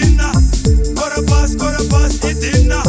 dinna. Bora bas, bora bas, dinna.